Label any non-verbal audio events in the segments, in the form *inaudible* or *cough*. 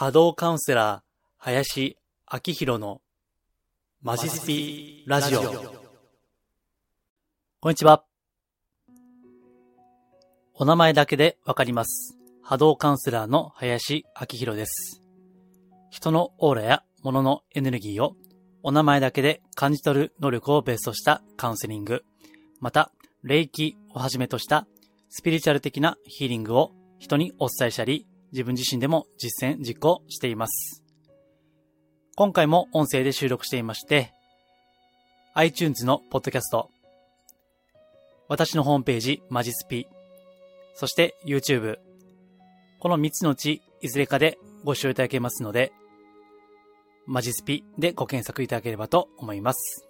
波動カウンセラー、林明宏のマジスピラジオ。こんにちは。お名前だけでわかります。波動カウンセラーの林明宏です。人のオーラや物のエネルギーをお名前だけで感じ取る能力をベースとしたカウンセリング、また、霊気をはじめとしたスピリチュアル的なヒーリングを人にお伝えしたり、自分自身でも実践、実行しています。今回も音声で収録していまして、iTunes のポッドキャスト、私のホームページ、マジスピ、そして YouTube、この3つのうちいずれかでご視聴いただけますので、マジスピでご検索いただければと思います。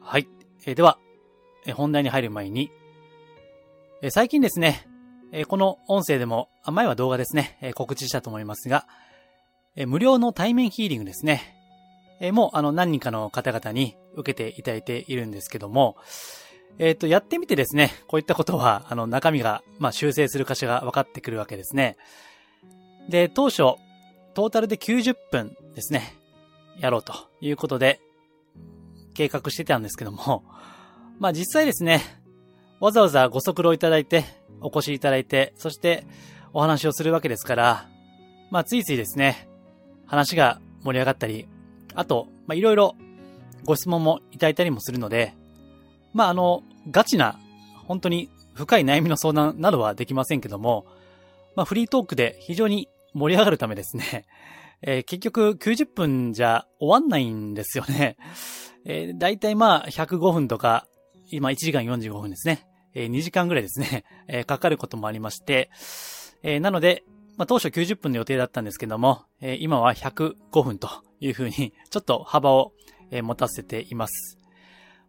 はい。えーでは、えー本題に入る前に、えー最近ですね、えこの音声でも、前は動画ですね、え告知したと思いますが、え無料の対面ヒーリングですね。えもう、あの、何人かの方々に受けていただいているんですけども、えっ、と、やってみてですね、こういったことは、あの、中身が、まあ、修正する箇所が分かってくるわけですね。で、当初、トータルで90分ですね、やろうということで、計画してたんですけども、まあ、実際ですね、わざわざご足労いただいて、お越しいただいて、そしてお話をするわけですから、まあ、ついついですね、話が盛り上がったり、あと、まあ、いろいろご質問もいただいたりもするので、まあ、あの、ガチな、本当に深い悩みの相談などはできませんけども、まあ、フリートークで非常に盛り上がるためですね、*laughs* えー結局90分じゃ終わんないんですよね。えー、だいたいまあ105分とか、今1時間45分ですね。えー2時間ぐらいですね、*laughs* えーかかることもありまして、えーなので、まあ当初90分の予定だったんですけども、えー今は105分というふうに、*laughs* ちょっと幅を、えー持たせています。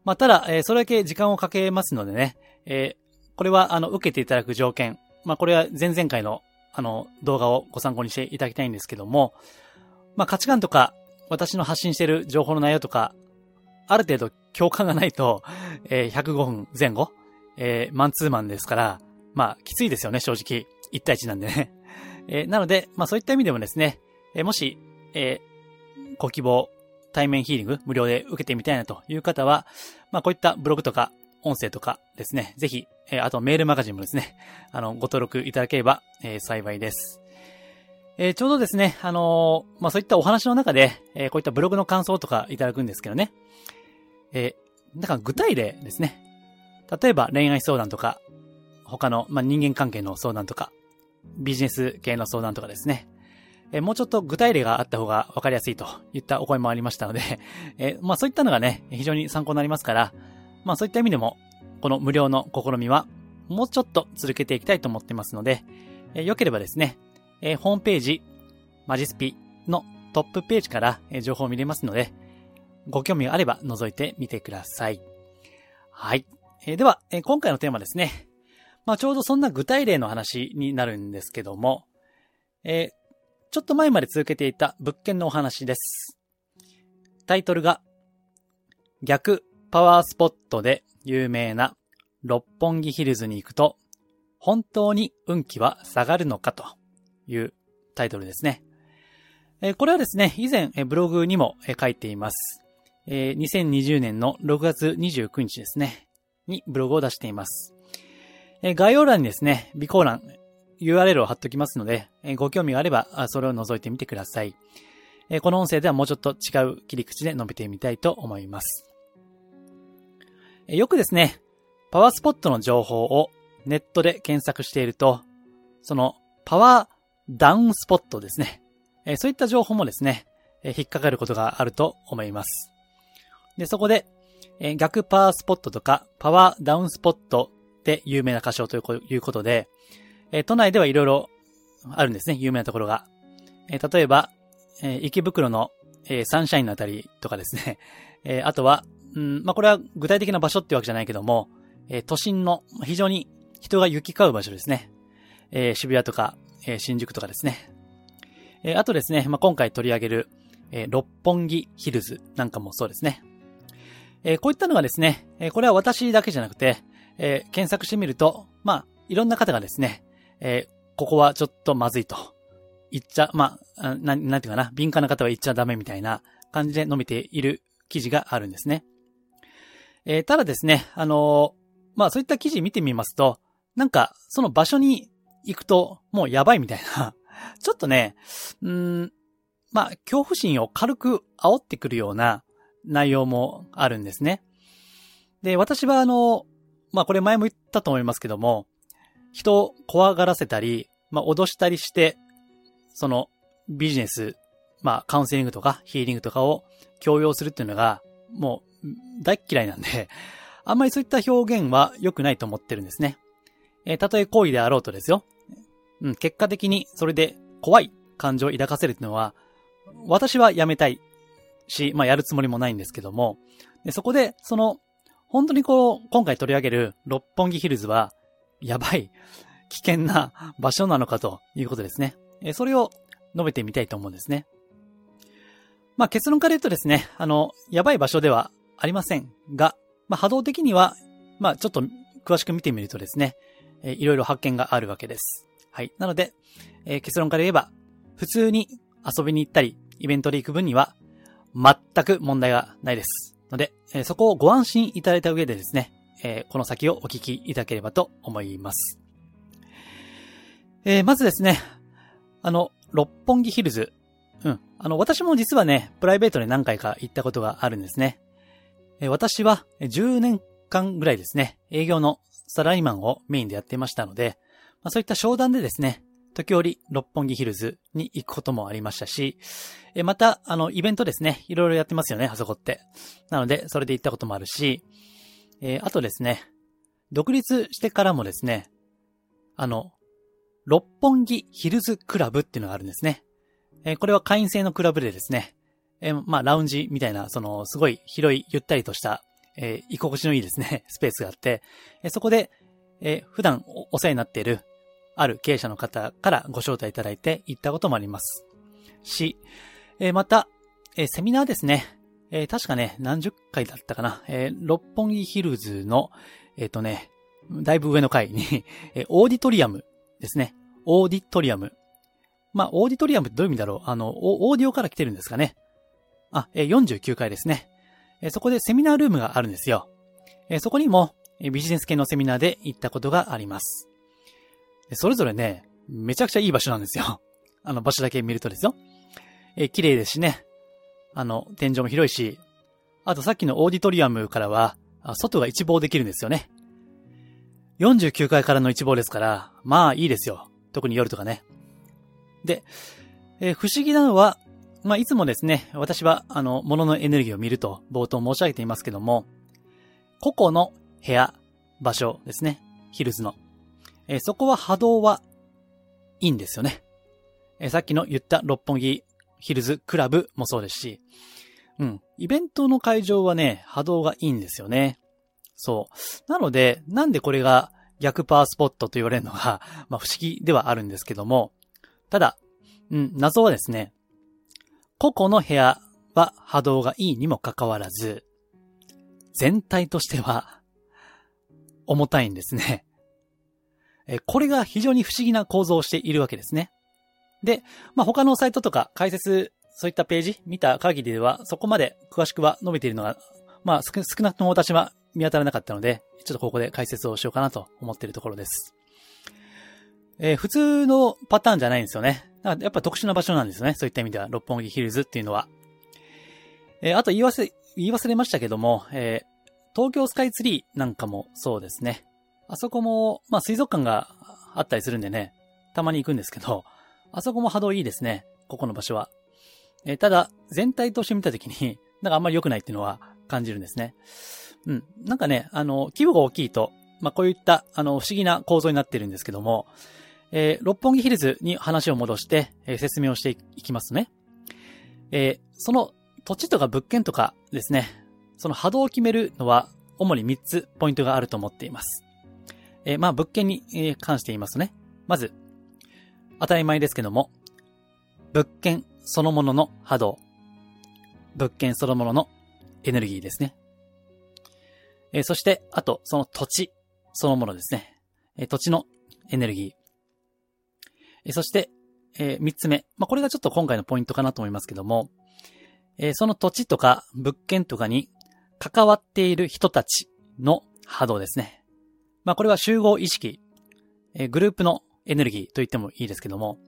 まあただ、えーそれだけ時間をかけますのでね、えーこれはあの、受けていただく条件、まあこれは前々回のあの、動画をご参考にしていただきたいんですけども、まあ価値観とか、私の発信している情報の内容とか、ある程度共感がないと、えー105分前後、えーマンツーマンですから、まあ、きついですよね、正直。1対1なんでね。*laughs* えーなので、まあそういった意味でもですね、えーもし、えーご希望、対面ヒーリング無料で受けてみたいなという方は、まあこういったブログとか、音声とかですね、ぜひ、えーあとメールマガジンもですね、*laughs* あの、ご登録いただければ、えー幸いです。えーちょうどですね、あのーまあ、そういったお話の中で、えーこういったブログの感想とかいただくんですけどね。えー、だか具体例ですね。例えば恋愛相談とか、他の、まあ、人間関係の相談とか、ビジネス系の相談とかですね。えもうちょっと具体例があった方が分かりやすいといったお声もありましたので、*laughs* えまあそういったのがね、非常に参考になりますから、まあそういった意味でも、この無料の試みは、もうちょっと続けていきたいと思ってますので、え良ければですね、えホームページ、マジスピのトップページから、え情報を見れますので、ご興味があれば覗いてみてください。はい。えーでは、えー今回のテーマですね。まあちょうどそんな具体例の話になるんですけども、えーちょっと前まで続けていた物件のお話です。タイトルが、逆パワースポットで有名な六本木ヒルズに行くと、本当に運気は下がるのかというタイトルですね。えーこれはですね、以前えブログにもえ書いています。えー2020年の6月29日ですね、にブログを出しています。え概要欄にですね、備考欄、URL を貼っておきますので、えご興味があれば、それを覗いてみてください。えこの音声ではもうちょっと違う切り口で述べてみたいと思います。えよくですね、パワースポットの情報をネットで検索していると、そのパワーダウンスポットですね。えそういった情報もですね、え引っかかることがあると思います。で、そこで、えー逆パワースポットとかパワーダウンスポットで有名な箇所ということで、えー都内ではいろいろあるんですね、有名なところが。えー例えば、えー池袋の、えーサンシャインのあたりとかですね。*laughs* えーあとは、うん、まあ、これは具体的な場所ってわけじゃないけども、えー都心の非常に人が行き交う場所ですね。えー渋谷とか、えー新宿とかですね。えーあとですね、まあ、今回取り上げる、えー六本木ヒルズなんかもそうですね。えこういったのがですね、えこれは私だけじゃなくて、え検索してみると、まあ、いろんな方がですね、えここはちょっとまずいと言っちゃ、まあ、ななんていうかな、敏感な方は言っちゃダメみたいな感じで述べている記事があるんですね。えー、ただですね、あのー、まあそういった記事見てみますと、なんか、その場所に行くと、もうやばいみたいな、ちょっとね、うん、まあ、恐怖心を軽く煽ってくるような内容もあるんですね。で、私はあの、まあこれ前も言ったと思いますけども、人を怖がらせたり、まあ脅したりして、そのビジネス、まあカウンセリングとかヒーリングとかを強要するっていうのが、もう大嫌いなんで、あんまりそういった表現は良くないと思ってるんですね。えー、たとえ行為であろうとですよ。うん、結果的にそれで怖い感情を抱かせるっていうのは、私はやめたいし、まあやるつもりもないんですけども、でそこで、その、本当にこう、今回取り上げる六本木ヒルズは、やばい、危険な場所なのかということですね。えそれを述べてみたいと思うんですね。まあ結論から言うとですね、あの、やばい場所ではありませんが、まあ波動的には、まあちょっと詳しく見てみるとですね、えいろいろ発見があるわけです。はい。なので、えー、結論から言えば、普通に遊びに行ったり、イベントで行く分には、全く問題がないです。ので、え、そこをご安心いただいた上でですね、え、この先をお聞きいただければと思います。え、まずですね、あの、六本木ヒルズ。うん。あの、私も実はね、プライベートで何回か行ったことがあるんですね。え、私は10年間ぐらいですね、営業のサラリーマンをメインでやってましたので、まあ、そういった商談でですね、時折、六本木ヒルズに行くこともありましたし、えまた、あの、イベントですね、いろいろやってますよね、あそこって。なので、それで行ったこともあるし、えー、あとですね、独立してからもですね、あの、六本木ヒルズクラブっていうのがあるんですね。えー、これは会員制のクラブでですね、えー、まあ、ラウンジみたいな、その、すごい広い、ゆったりとした、え居心地のいいですね、スペースがあって、えそこで、え普段お世話になっているある経営者の方からご招待いただいて行ったこともあります。し、えー、また、えー、セミナーですね。えー、確かね、何十回だったかな。え六本木ヒルズの、えっ、とね、だいぶ上の階に *laughs* えオーディトリアムですね。オーディトリアム。まあ、オーディトリアムってどういう意味だろう？あの、オーディオから来てるんですかね。あ、え49階ですね。えそこでセミナールームがあるんですよ。えそこにも、ビジネス系のセミナーで行ったことがあります。それぞれね、めちゃくちゃいい場所なんですよ。*laughs* あの場所だけ見るとですよ。え綺麗ですしね。あの、天井も広いし、あとさっきのオーディトリアムからは、外が一望できるんですよね。49階からの一望ですから、まあいいですよ。特に夜とかね。で、えー、不思議なのは、まあいつもですね、私はあの、物のエネルギーを見ると冒頭申し上げていますけども、個々の部屋、場所ですね。ヒルズの。え、そこは波動はいいんですよね。え、さっきの言った六本木ヒルズクラブもそうですし、うん。イベントの会場はね、波動がいいんですよね。そう。なので、なんでこれが逆パワースポットと言われるのが、*laughs* まあ不思議ではあるんですけども、ただ、うん、謎はですね、個々の部屋は波動がいいにもかかわらず、全体としては重たいんですね。えこれが非常に不思議な構造をしているわけですね。で、まあ、他のサイトとか解説、そういったページ見た限りでは、そこまで詳しくは述べているのが、まあ、少なくとも私は見当たらなかったので、ちょっとここで解説をしようかなと思っているところです。えー、普通のパターンじゃないんですよね。やっぱ特殊な場所なんですよね。そういった意味では、六本木ヒルズっていうのは。えー、あと言い忘れ、言い忘れましたけども、えー、東京スカイツリーなんかもそうですね。あそこも、まあ水族館があったりするんでね、たまに行くんですけど、あそこも波動いいですね。ここの場所は。えー、ただ、全体として見たときに、*laughs* なんかあんまり良くないっていうのは感じるんですね。うん。なんかね、あの、規模が大きいと、まあ、こういった、あの、不思議な構造になってるんですけども、えー、六本木ヒルズに話を戻して、えー、説明をしていきますね。えー、その土地とか物件とかですね、その波動を決めるのは、主に3つポイントがあると思っています。えー、まあ物件に関して言いますね。まず、当たり前ですけども、物件そのものの波動。物件そのもののエネルギーですね。えー、そして、あと、その土地そのものですね。えー、土地のエネルギー。えー、そして、えー、3つ目。まあ、これがちょっと今回のポイントかなと思いますけども、えー、その土地とか物件とかに関わっている人たちの波動ですね。まあ、これは集合意識、え、グループのエネルギーと言ってもいいですけども、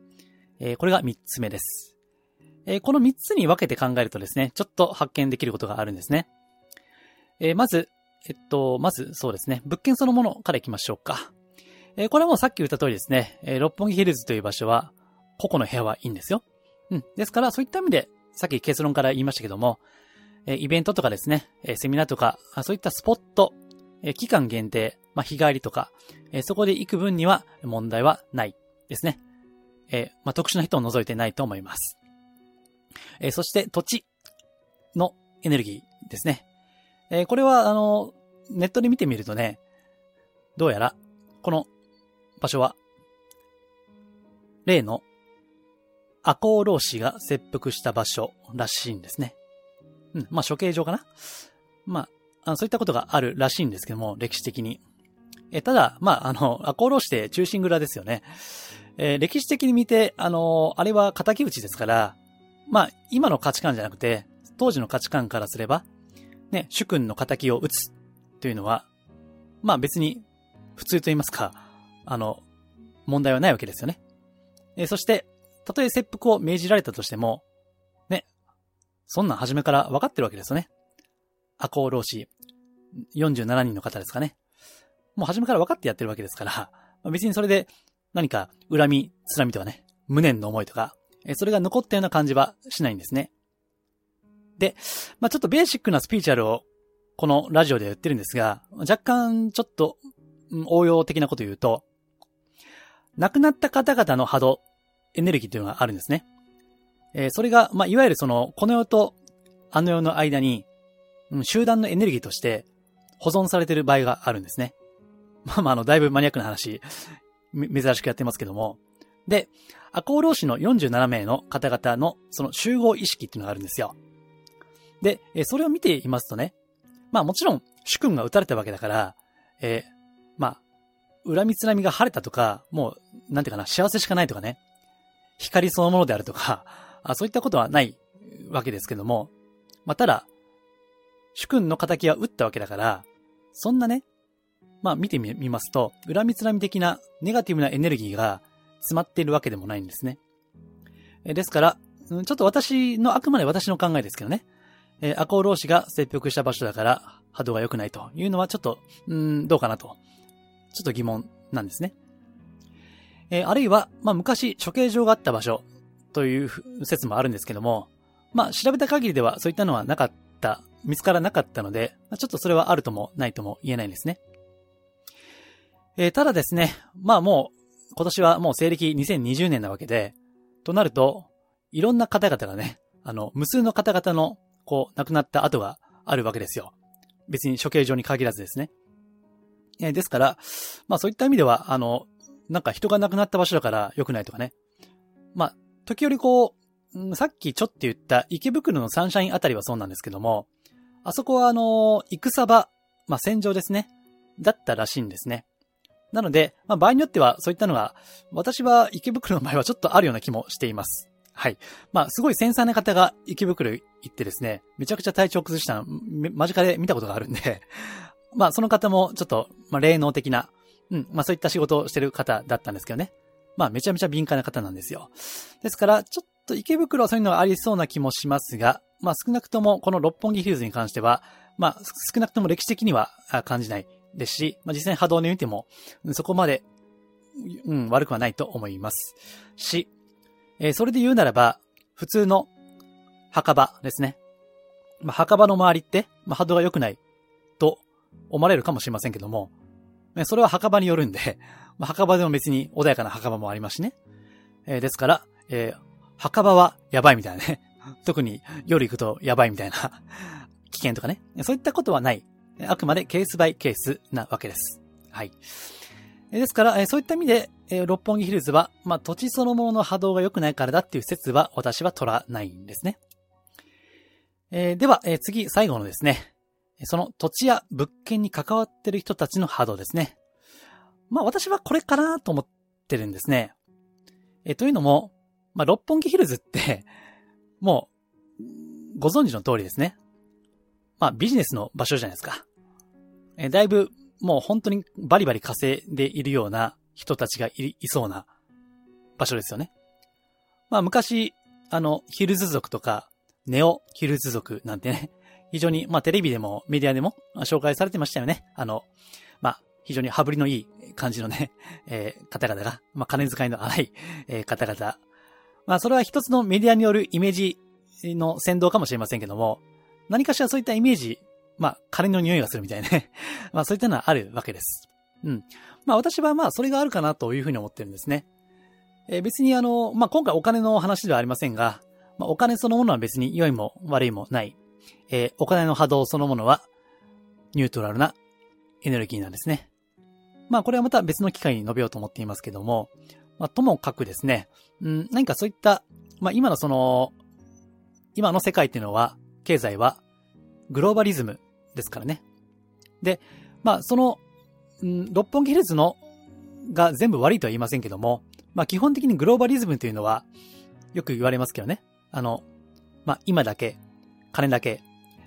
え、これが3つ目です。え、この3つに分けて考えるとですね、ちょっと発見できることがあるんですね。え、まず、えっと、まずそうですね、物件そのものから行きましょうか。え、これはもうさっき言った通りですね、え、六本木ヒルズという場所は、個々の部屋はいいんですよ。うん。ですから、そういった意味で、さっき結論から言いましたけども、え、イベントとかですね、え、セミナーとか、そういったスポット、え、期間限定、まあ、日帰りとか、えー、そこで行く分には問題はないですね。えー、まあ、特殊な人を除いてないと思います。えー、そして土地のエネルギーですね。え、これは、あの、ネットで見てみるとね、どうやら、この場所は、例の赤穂浪士が切腹した場所らしいんですね。うん、まあ処刑場かなまあ、あそういったことがあるらしいんですけども、歴史的に。え、ただ、まあ、あの、赤穂浪士って中心蔵ですよね。えー、歴史的に見て、あのあれは仇討ちですから、まあ、今の価値観じゃなくて、当時の価値観からすれば、ね、主君の仇を討つというのは、まあ別に普通と言いますか、あの、問題はないわけですよね。えー、そして、たとえ切腹を命じられたとしても、ね、そんなん初めから分かってるわけですよね。赤穂老子、47人の方ですかね。もう初めから分かってやってるわけですから、*laughs* 別にそれで何か恨み、つらみとかね、無念の思いとか、それが残ったような感じはしないんですね。で、まあちょっとベーシックなスピーチャルをこのラジオで言ってるんですが、若干ちょっと応用的なこと言うと、亡くなった方々の波動、エネルギーというのがあるんですね。えー、それが、まあ、いわゆるその、この世とあの世の間に、うん、集団のエネルギーとして保存されている場合があるんですね。まあまあ、あの、だいぶマニアックな話、珍しくやってますけども。で、赤穂浪士の47名の方々のその集合意識っていうのがあるんですよ。で、えそれを見ていますとね、まあもちろん主君が撃たれたわけだから、えー、まあ、恨みつらみが晴れたとか、もう、なんていうかな、幸せしかないとかね、光そのものであるとか、*laughs* あそういったことはないわけですけども、まあただ、主君の仇は撃ったわけだから、そんなね、まあ見てみますと、恨みつらみ的なネガティブなエネルギーが詰まっているわけでもないんですね。ですから、ちょっと私の、あくまで私の考えですけどね。えー、赤穂浪士が切腹した場所だから波動が良くないというのはちょっと、うん、どうかなと。ちょっと疑問なんですね。えー、あるいは、まあ、昔処刑場があった場所という説もあるんですけども、まあ、調べた限りではそういったのはなかった、見つからなかったので、ちょっとそれはあるともないとも言えないんですね。えー、ただですね、まあもう、今年はもう西暦2020年なわけで、となると、いろんな方々がね、あの、無数の方々の、こう、亡くなった後があるわけですよ。別に処刑場に限らずですね。えー、ですから、まあそういった意味では、あの、なんか人が亡くなった場所だから良くないとかね。まあ、時折こう、さっきちょっと言った池袋のサンシャインあたりはそうなんですけども、あそこはあの、戦場、まあ戦場ですね。だったらしいんですね。なので、まあ、場合によってはそういったのが、私は池袋の場合はちょっとあるような気もしています。はい。まあ、すごい繊細な方が池袋行ってですね、めちゃくちゃ体調崩したの、間近で見たことがあるんで、*laughs* まあ、その方もちょっと、まあ、霊能的な、うん、まあ、そういった仕事をしてる方だったんですけどね。まあ、めちゃめちゃ敏感な方なんですよ。ですから、ちょっと池袋はそういうのがありそうな気もしますが、まあ、少なくともこの六本木ヒルズに関しては、まあ、少なくとも歴史的には感じないですし、まあ、実際波動で見ても、そこまで、うん、悪くはないと思います。し、えー、それで言うならば、普通の墓場ですね。まあ、墓場の周りって、まあ、波動が良くないと思われるかもしれませんけども、それは墓場によるんで、*laughs* まあ、墓場でも別に穏やかな墓場もありますしね。えー、ですから、えー、墓場はやばいみたいなね。*laughs* 特に夜行くとやばいみたいな *laughs* 危険とかね。そういったことはないあくまでケースバイケースなわけです。はい。ですから、そういった意味で、六本木ヒルズは、まあ、土地そのものの波動が良くないからだっていう説は私は取らないんですね。えー、では、えー、次、最後のですね、その土地や物件に関わってる人たちの波動ですね。まあ私はこれかなと思ってるんですね。えー、というのも、まあ、六本木ヒルズって、もう、ご存知の通りですね。まあ、ビジネスの場所じゃないですか。えだいぶ、もう本当にバリバリ稼いでいるような人たちがいいそうな場所ですよね。まあ、昔、あの、ヒルズ族とか、ネオヒルズ族なんてね、*laughs* 非常に、まあ、テレビでもメディアでも紹介されてましたよね。あの、まあ、非常に羽振りのいい感じのね、*laughs* えー方々が、まあ、金遣いの荒い、えー方々。まあ、それは一つのメディアによるイメージの先導かもしれませんけども、何かしらそういったイメージ、まあ、金の匂いがするみたいなね。*laughs* まあ、そういったのはあるわけです。うん。まあ、私はまあ、それがあるかなというふうに思ってるんですね。えー別にあの、まあ、今回お金の話ではありませんが、まあ、お金そのものは別に良いも悪いもない。えーお金の波動そのものは、ニュートラルなエネルギーなんですね。まあこれはまた別の機会に述べようと思っていますけども、まあともかくですね、うん、何かそういった、まあ今のその、今の世界っていうのは、経済はグローバリズムですからね。で、まあその、うん、六本木ヒルズのが全部悪いとは言いませんけども、まあ基本的にグローバリズムというのはよく言われますけどね。あの、まあ今だけ、金だけ、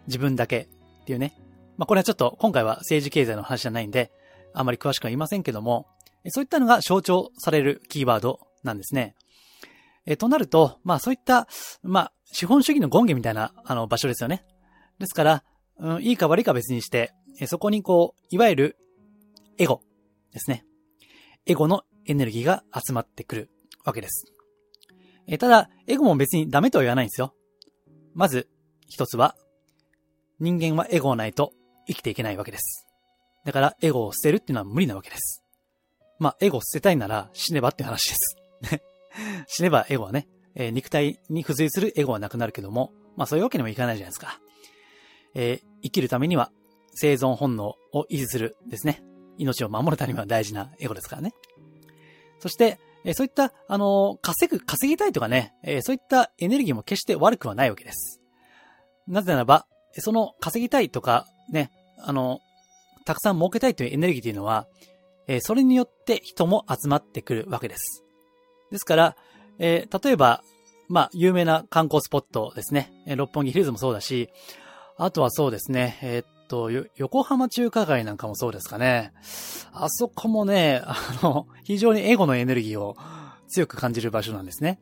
自分だけっていうね。まあこれはちょっと今回は政治経済の話じゃないんで、あまり詳しくは言いませんけども、そういったのが象徴されるキーワードなんですね。えとなると、まあそういった、まあ資本主義の権限みたいなあの場所ですよね。ですから、うん、いいか悪いか別にして、えそこにこう、いわゆるエゴですね。エゴのエネルギーが集まってくるわけです。えただ、エゴも別にダメとは言わないんですよ。まず、一つは、人間はエゴがないと生きていけないわけです。だから、エゴを捨てるっていうのは無理なわけです。まあ、エゴ捨てたいなら死ねばって話です。*laughs* 死ねばエゴはね、えー肉体に付随するエゴはなくなるけども、まあそういうわけにもいかないじゃないですか。えー生きるためには生存本能を維持するですね。命を守るためには大事なエゴですからね。そして、えーそういった、あのー稼ぐ、稼ぎたいとかね、えーそういったエネルギーも決して悪くはないわけです。なぜならば、その稼ぎたいとか、ね、あのーたくさん儲けたいというエネルギーというのは、えそれによって人も集まってくるわけです。ですから、え例えば、まあ、有名な観光スポットですね。え六本木ヒルズもそうだし、あとはそうですね、えーっと、横浜中華街なんかもそうですかね。あそこもね、あの、非常にエゴのエネルギーを強く感じる場所なんですね。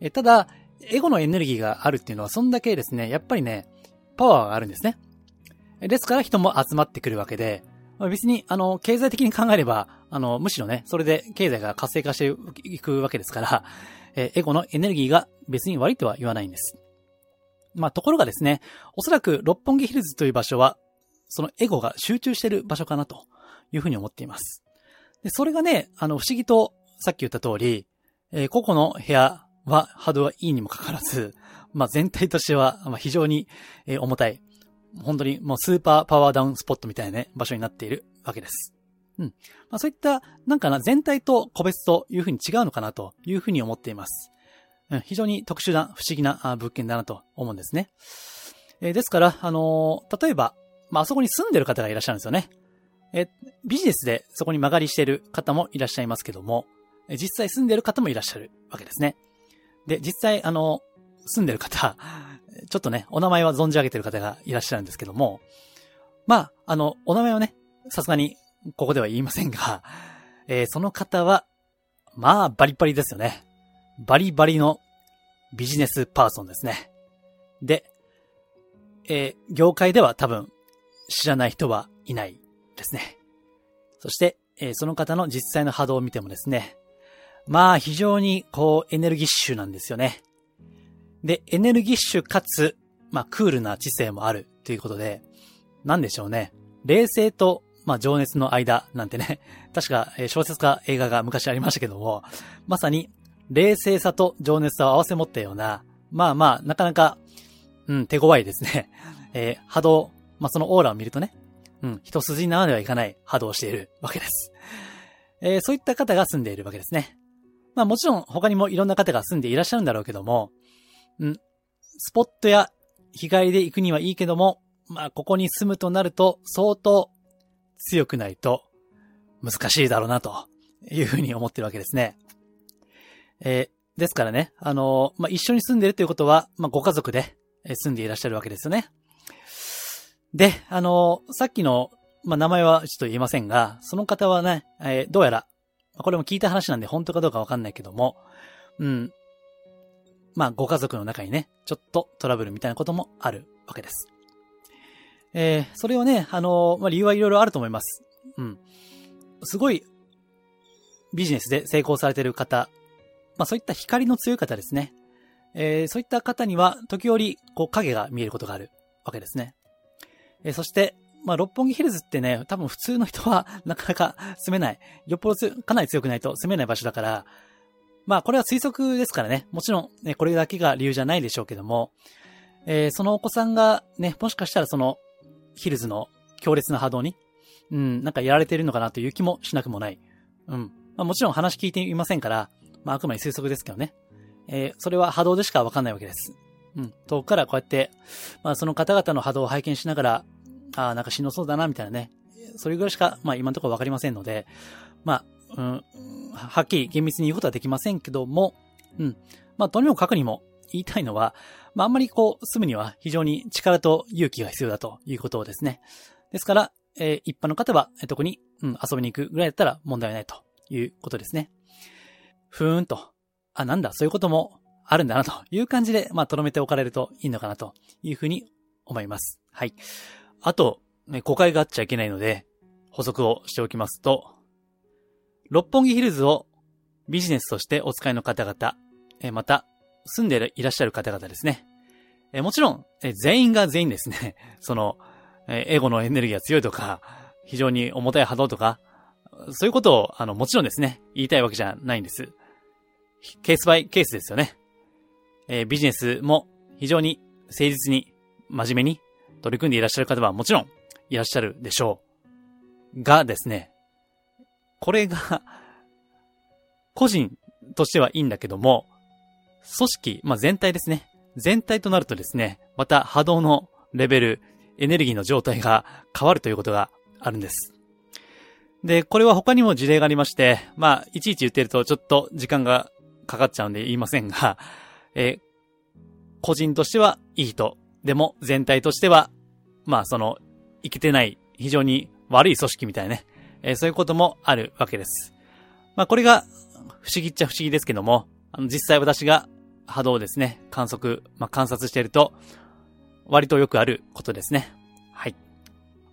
えただ、エゴのエネルギーがあるっていうのは、そんだけですね、やっぱりね、パワーがあるんですね。ですから人も集まってくるわけで、別に、あの、経済的に考えれば、あの、むしろね、それで経済が活性化していくわけですから、えエゴのエネルギーが別に悪いとは言わないんです。まあ、ところがですね、おそらく六本木ヒルズという場所は、そのエゴが集中している場所かなというふうに思っています。で、それがね、あの、不思議と、さっき言った通り、えー個々の部屋は波動はいいにもかかわらず、まあ、全体としては、まあ、非常に、えー重たい、本当にもうスーパーパワーダウンスポットみたいなね、場所になっているわけです。うん。まあ、そういった、なんかな、全体と個別というふうに違うのかなというふうに思っています。うん、非常に特殊な、不思議な物件だなと思うんですね。えーですから、あのー例えば、まあ、あそこに住んでる方がいらっしゃるんですよね。えービジネスでそこに曲がりしている方もいらっしゃいますけども、実際住んでる方もいらっしゃるわけですね。で、実際、あの住んでる方、*laughs* ちょっとね、お名前は存じ上げてる方がいらっしゃるんですけども、まあ、あの、お名前はね、さすがに、ここでは言いませんが、えーその方は、まあ、バリバリですよね。バリバリのビジネスパーソンですね。で、えー業界では多分、知らない人はいないですね。そして、えーその方の実際の波動を見てもですね、まあ、非常に、こう、エネルギッシュなんですよね。で、エネルギッシュかつ、まあ、クールな知性もあるということで、なんでしょうね。冷静と、まあ、情熱の間なんてね、確か、小説か映画が昔ありましたけども、まさに、冷静さと情熱さを合わせ持ったような、まあまあ、なかなか、うん、手強いですね。*laughs* えー波動、まあそのオーラを見るとね、うん、一筋縄ではいかない波動をしているわけです。えーそういった方が住んでいるわけですね。まあもちろん他にもいろんな方が住んでいらっしゃるんだろうけども、うん、スポットや日帰りで行くにはいいけども、まあここに住むとなると相当強くないと難しいだろうなというふうに思ってるわけですね。えーですからね、あの、まあ、一緒に住んでるということは、まあ、ご家族で住んでいらっしゃるわけですよね。で、あの、さっきの、まあ、名前はちょっと言えませんが、その方はね、え、どうやら、これも聞いた話なんで本当かどうかわかんないけども、うん。まあ、ご家族の中にね、ちょっとトラブルみたいなこともあるわけです。えー、それをね、あのまあ、理由はいろいろあると思います。うん。すごい、ビジネスで成功されてる方、まあ、そういった光の強い方ですね。えー、そういった方には、時折、こう、影が見えることがあるわけですね。えー、そして、まあ、六本木ヒルズってね、多分普通の人は *laughs* なかなか住めない。よっぽどかなり強くないと住めない場所だから、まあ、これは推測ですからね。もちろん、ね、これだけが理由じゃないでしょうけども、えー、そのお子さんがね、もしかしたらその、ヒルズの強烈な波動に、うん、なんかやられているのかなという気もしなくもない。うん。まあ、もちろん話聞いていませんから、まあ、あくまで推測ですけどね。えー、それは波動でしかわかんないわけです。うん。遠くからこうやって、まあ、その方々の波動を拝見しながら、ああ、なんかしんどそうだな、みたいなね。それぐらいしか、まあ、今のところわかりませんので、まあ、うん、はっきり厳密に言うことはできませんけども、うん。まあ、とにもかくにも言いたいのは、まあ、あんまりこう、住むには非常に力と勇気が必要だということですね。ですから、えー、一般の方は、えー、特に、うん、遊びに行くぐらいだったら問題ないということですね。ふーんと。あ、なんだ、そういうこともあるんだなという感じで、まあ、とどめておかれるといいのかなというふうに思います。はい。あと、ね、誤解があっちゃいけないので、補足をしておきますと、六本木ヒルズをビジネスとしてお使いの方々、えまた、住んでいらっしゃる方々ですね。えもちろん、え全員が全員ですね、*laughs* その、えエゴのエネルギーが強いとか、非常に重たい波動とか、そういうことを、あの、もちろんですね、言いたいわけじゃないんです。ケースバイケースですよね。えー、ビジネスも非常に誠実に、真面目に取り組んでいらっしゃる方はもちろんいらっしゃるでしょう。がですね、これが個人としてはいいんだけども、組織、まあ、全体ですね。全体となるとですね、また波動のレベル、エネルギーの状態が変わるということがあるんです。で、これは他にも事例がありまして、まあ、いちいち言ってるとちょっと時間がかかっちゃうんで言いませんが、*laughs* え個人としてはいい人、でも全体としては、まあその、いけてない、非常に悪い組織みたいなね、えー、そういうこともあるわけです。まあこれが不思議っちゃ不思議ですけども、あの実際私が波動ですね、観測、まあ観察してると、割とよくあることですね。はい。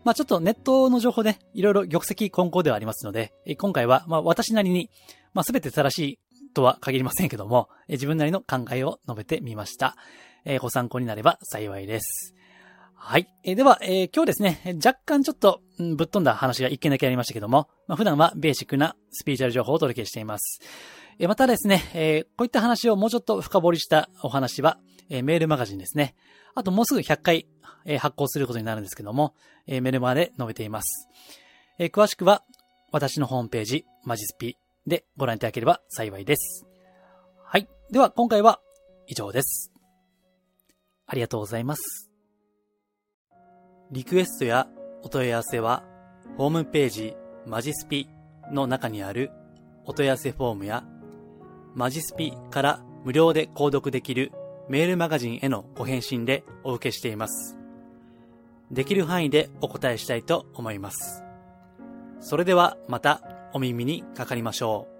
まあちょっとネットの情報で、いろいろ玉石混交ではありますので、今回は、まあ私なりに、まあすべて正しいとは限りませんけども、自分なりの考えを述べてみました。え、ご参考になれば幸いです。はい。え、では、えー、今日ですね、若干ちょっと、うん、ぶっ飛んだ話が一件だけありましたけども、まあ、普段はベーシックなスピーチャル情報をお届けしています。えまたですね、えこういった話をもうちょっと深掘りしたお話は、えメールマガジンですね。あともうすぐ100回、え発行することになるんですけども、えメルマで述べています。え詳しくは、私のホームページ、マジスピでご覧いただければ幸いです。はい。では、今回は以上です。ありがとうございます。リクエストやお問い合わせは、ホームページマジスピの中にあるお問い合わせフォームや、マジスピから無料で購読できるメールマガジンへのご返信でお受けしています。できる範囲でお答えしたいと思います。それではまたお耳にかかりましょう。